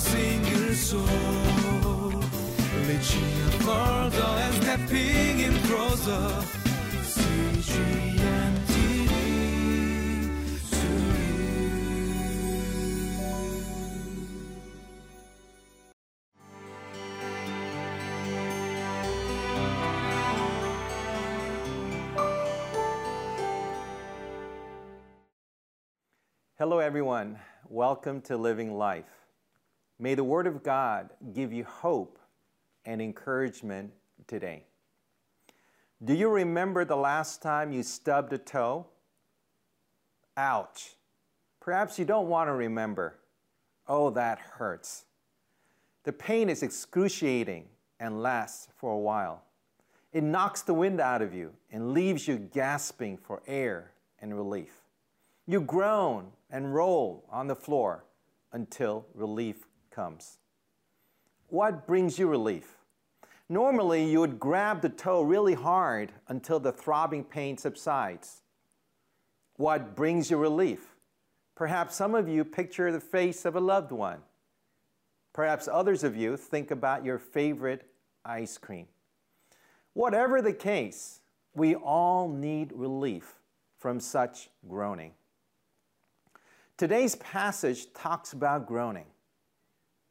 single soul. And stepping in closer. Hello, everyone. Welcome to Living Life. May the Word of God give you hope and encouragement today. Do you remember the last time you stubbed a toe? Ouch. Perhaps you don't want to remember. Oh, that hurts. The pain is excruciating and lasts for a while. It knocks the wind out of you and leaves you gasping for air and relief. You groan and roll on the floor until relief comes. What brings you relief? Normally, you would grab the toe really hard until the throbbing pain subsides. What brings you relief? Perhaps some of you picture the face of a loved one. Perhaps others of you think about your favorite ice cream. Whatever the case, we all need relief from such groaning. Today's passage talks about groaning.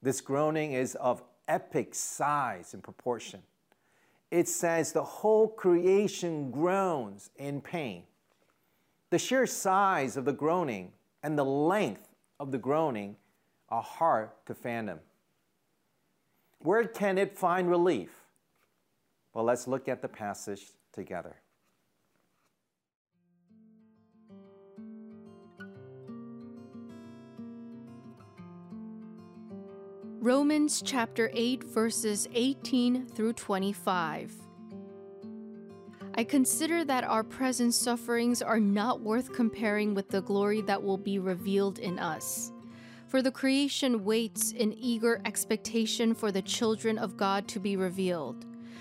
This groaning is of epic size and proportion. It says the whole creation groans in pain. The sheer size of the groaning and the length of the groaning are hard to fathom. Where can it find relief? Well, let's look at the passage together. Romans chapter 8, verses 18 through 25. I consider that our present sufferings are not worth comparing with the glory that will be revealed in us. For the creation waits in eager expectation for the children of God to be revealed.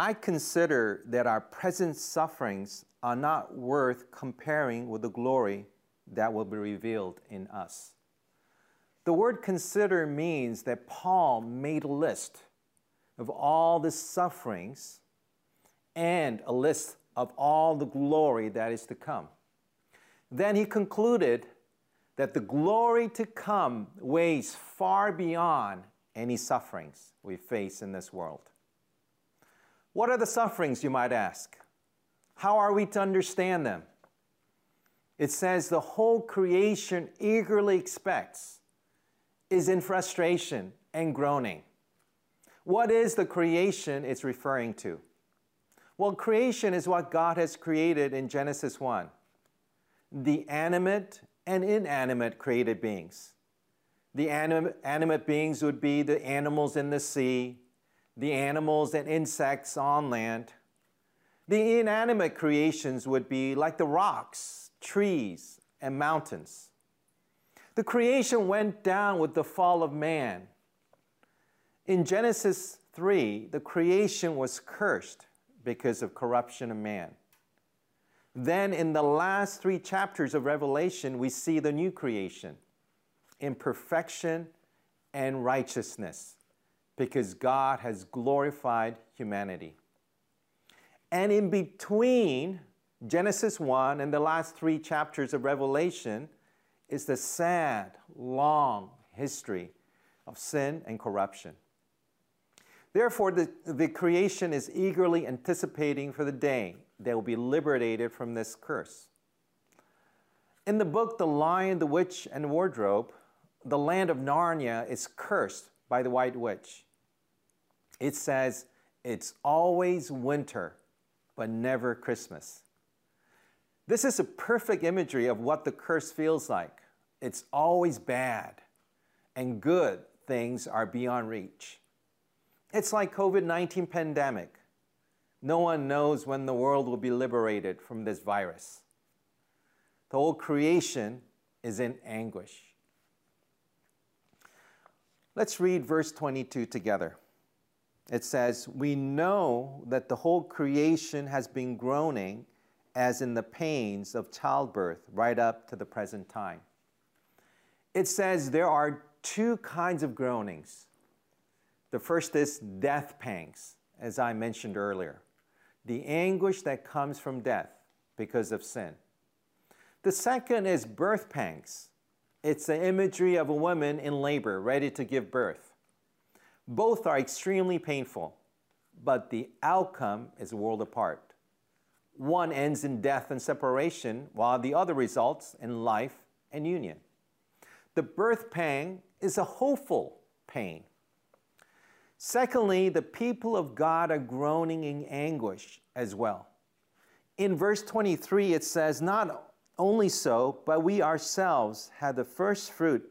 I consider that our present sufferings are not worth comparing with the glory that will be revealed in us. The word consider means that Paul made a list of all the sufferings and a list of all the glory that is to come. Then he concluded that the glory to come weighs far beyond any sufferings we face in this world. What are the sufferings, you might ask? How are we to understand them? It says the whole creation eagerly expects, is in frustration and groaning. What is the creation it's referring to? Well, creation is what God has created in Genesis 1 the animate and inanimate created beings. The anim- animate beings would be the animals in the sea, the animals and insects on land. The inanimate creations would be like the rocks, trees, and mountains. The creation went down with the fall of man. In Genesis 3, the creation was cursed because of corruption of man. Then, in the last three chapters of Revelation, we see the new creation in perfection and righteousness because God has glorified humanity. And in between Genesis 1 and the last three chapters of Revelation is the sad, long history of sin and corruption. Therefore, the, the creation is eagerly anticipating for the day they will be liberated from this curse. In the book The Lion, the Witch, and Wardrobe, the land of Narnia is cursed by the White Witch. It says, It's always winter, but never Christmas. This is a perfect imagery of what the curse feels like. It's always bad, and good things are beyond reach. It's like COVID-19 pandemic. No one knows when the world will be liberated from this virus. The whole creation is in anguish. Let's read verse 22 together. It says, We know that the whole creation has been groaning as in the pains of childbirth right up to the present time. It says there are two kinds of groanings the first is death pangs, as I mentioned earlier, the anguish that comes from death because of sin. The second is birth pangs. It's the imagery of a woman in labor, ready to give birth. Both are extremely painful, but the outcome is a world apart. One ends in death and separation, while the other results in life and union. The birth pang is a hopeful pain Secondly, the people of God are groaning in anguish as well. In verse 23, it says, Not only so, but we ourselves have the first fruit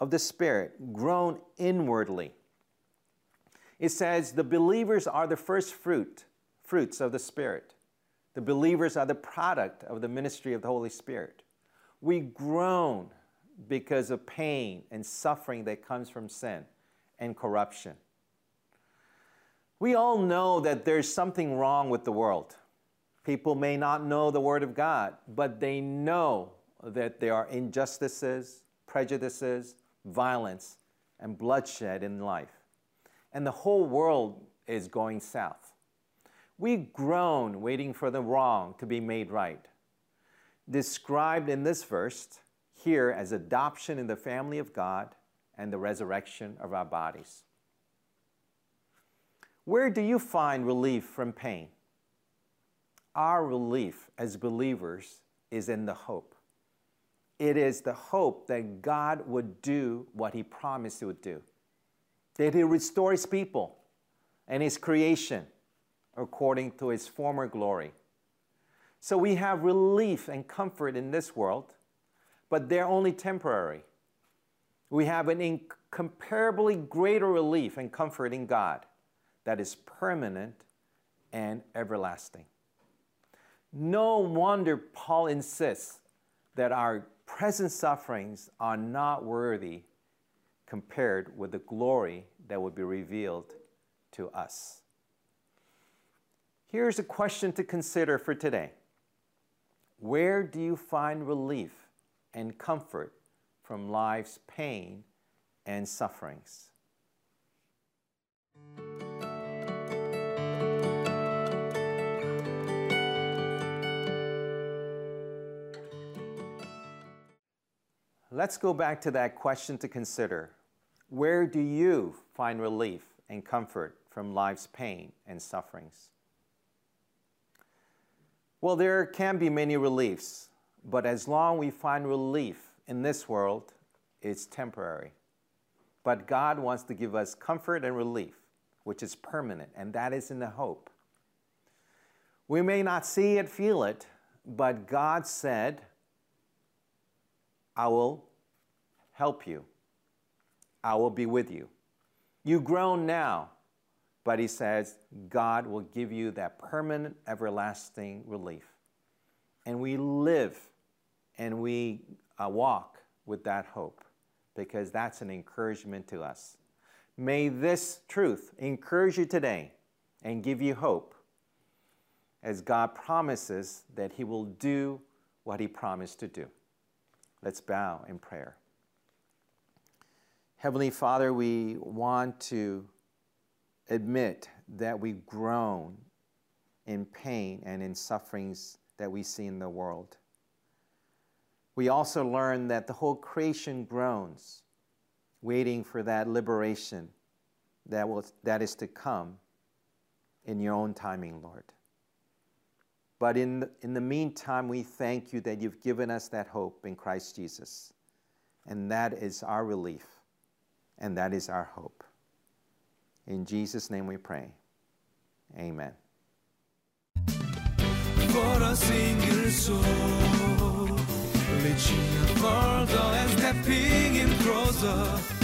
of the Spirit groan inwardly. It says, The believers are the first fruit, fruits of the Spirit. The believers are the product of the ministry of the Holy Spirit. We groan because of pain and suffering that comes from sin and corruption. We all know that there's something wrong with the world. People may not know the Word of God, but they know that there are injustices, prejudices, violence, and bloodshed in life. And the whole world is going south. We groan waiting for the wrong to be made right. Described in this verse here as adoption in the family of God and the resurrection of our bodies. Where do you find relief from pain? Our relief as believers is in the hope. It is the hope that God would do what He promised He would do, that He restore His people and His creation according to His former glory. So we have relief and comfort in this world, but they're only temporary. We have an incomparably greater relief and comfort in God that is permanent and everlasting. No wonder Paul insists that our present sufferings are not worthy compared with the glory that will be revealed to us. Here's a question to consider for today Where do you find relief and comfort from life's pain and sufferings? Let's go back to that question to consider. Where do you find relief and comfort from life's pain and sufferings? Well, there can be many reliefs, but as long we find relief in this world, it's temporary. But God wants to give us comfort and relief, which is permanent, and that is in the hope. We may not see it, feel it, but God said, I will help you. I will be with you. You groan now, but he says God will give you that permanent, everlasting relief. And we live and we uh, walk with that hope because that's an encouragement to us. May this truth encourage you today and give you hope as God promises that He will do what He promised to do. Let's bow in prayer. Heavenly Father, we want to admit that we groan in pain and in sufferings that we see in the world. We also learn that the whole creation groans, waiting for that liberation that, will, that is to come in your own timing, Lord. But in the, in the meantime, we thank you that you've given us that hope in Christ Jesus. And that is our relief, and that is our hope. In Jesus' name we pray. Amen. For a single soul, reaching and stepping in closer.